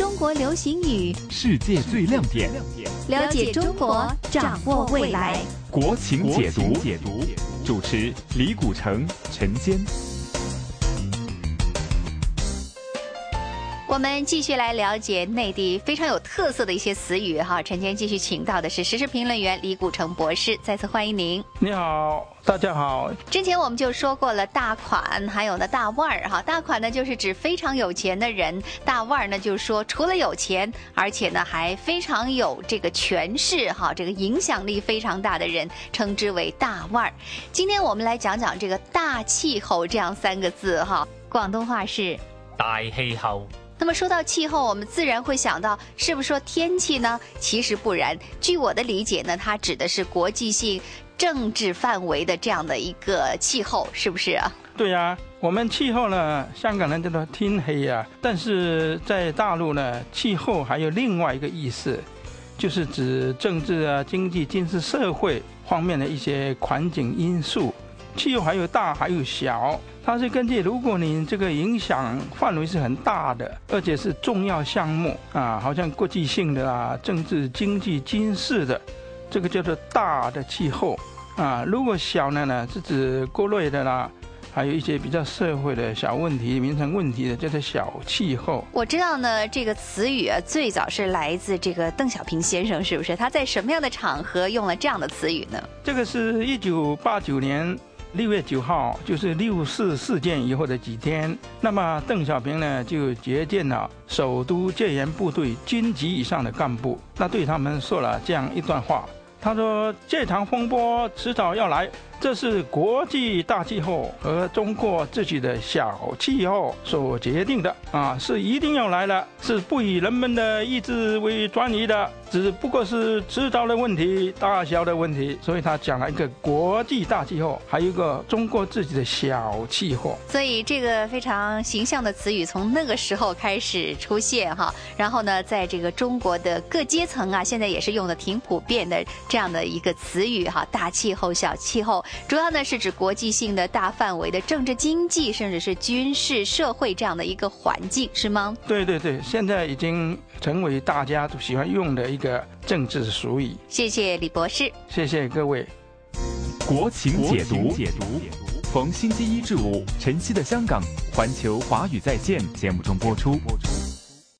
中国流行语，世界最亮点，了解中国，掌握未来。国情解读，解读，主持李古城、陈坚。我们继续来了解内地非常有特色的一些词语哈。陈坚继续请到的是时事评论员李古城博士，再次欢迎您。你好，大家好。之前我们就说过了大款，还有呢大腕儿哈。大款呢就是指非常有钱的人，大腕儿呢就是说除了有钱，而且呢还非常有这个权势哈，这个影响力非常大的人，称之为大腕儿。今天我们来讲讲这个大气候这样三个字哈，广东话是大气候。那么说到气候，我们自然会想到，是不是说天气呢？其实不然。据我的理解呢，它指的是国际性政治范围的这样的一个气候，是不是啊？对呀，我们气候呢，香港人叫做天黑呀，但是在大陆呢，气候还有另外一个意思，就是指政治啊、经济、军事、社会方面的一些环境因素。气候还有大还有小。它是根据，如果你这个影响范围是很大的，而且是重要项目啊，好像国际性的啊，政治、经济、军事的，这个叫做大的气候啊。如果小呢呢，是指国内的啦，还有一些比较社会的小问题、民生问题的，叫做小气候。我知道呢，这个词语啊，最早是来自这个邓小平先生，是不是？他在什么样的场合用了这样的词语呢？这个是一九八九年。六月九号就是六四事件以后的几天，那么邓小平呢就接见了首都戒严部队军级以上的干部，那对他们说了这样一段话，他说：“这场风波迟早要来。”这是国际大气候和中国自己的小气候所决定的啊，是一定要来了，是不以人们的意志为转移的，只不过是迟早的问题、大小的问题。所以他讲了一个国际大气候，还有一个中国自己的小气候。所以这个非常形象的词语从那个时候开始出现哈，然后呢，在这个中国的各阶层啊，现在也是用的挺普遍的这样的一个词语哈，大气候、小气候。主要呢是指国际性的大范围的政治、经济，甚至是军事、社会这样的一个环境，是吗？对对对，现在已经成为大家都喜欢用的一个政治俗语。谢谢李博士，谢谢各位。国情解读，解读，逢星期一至五，晨曦的香港环球华语在线节目中播出。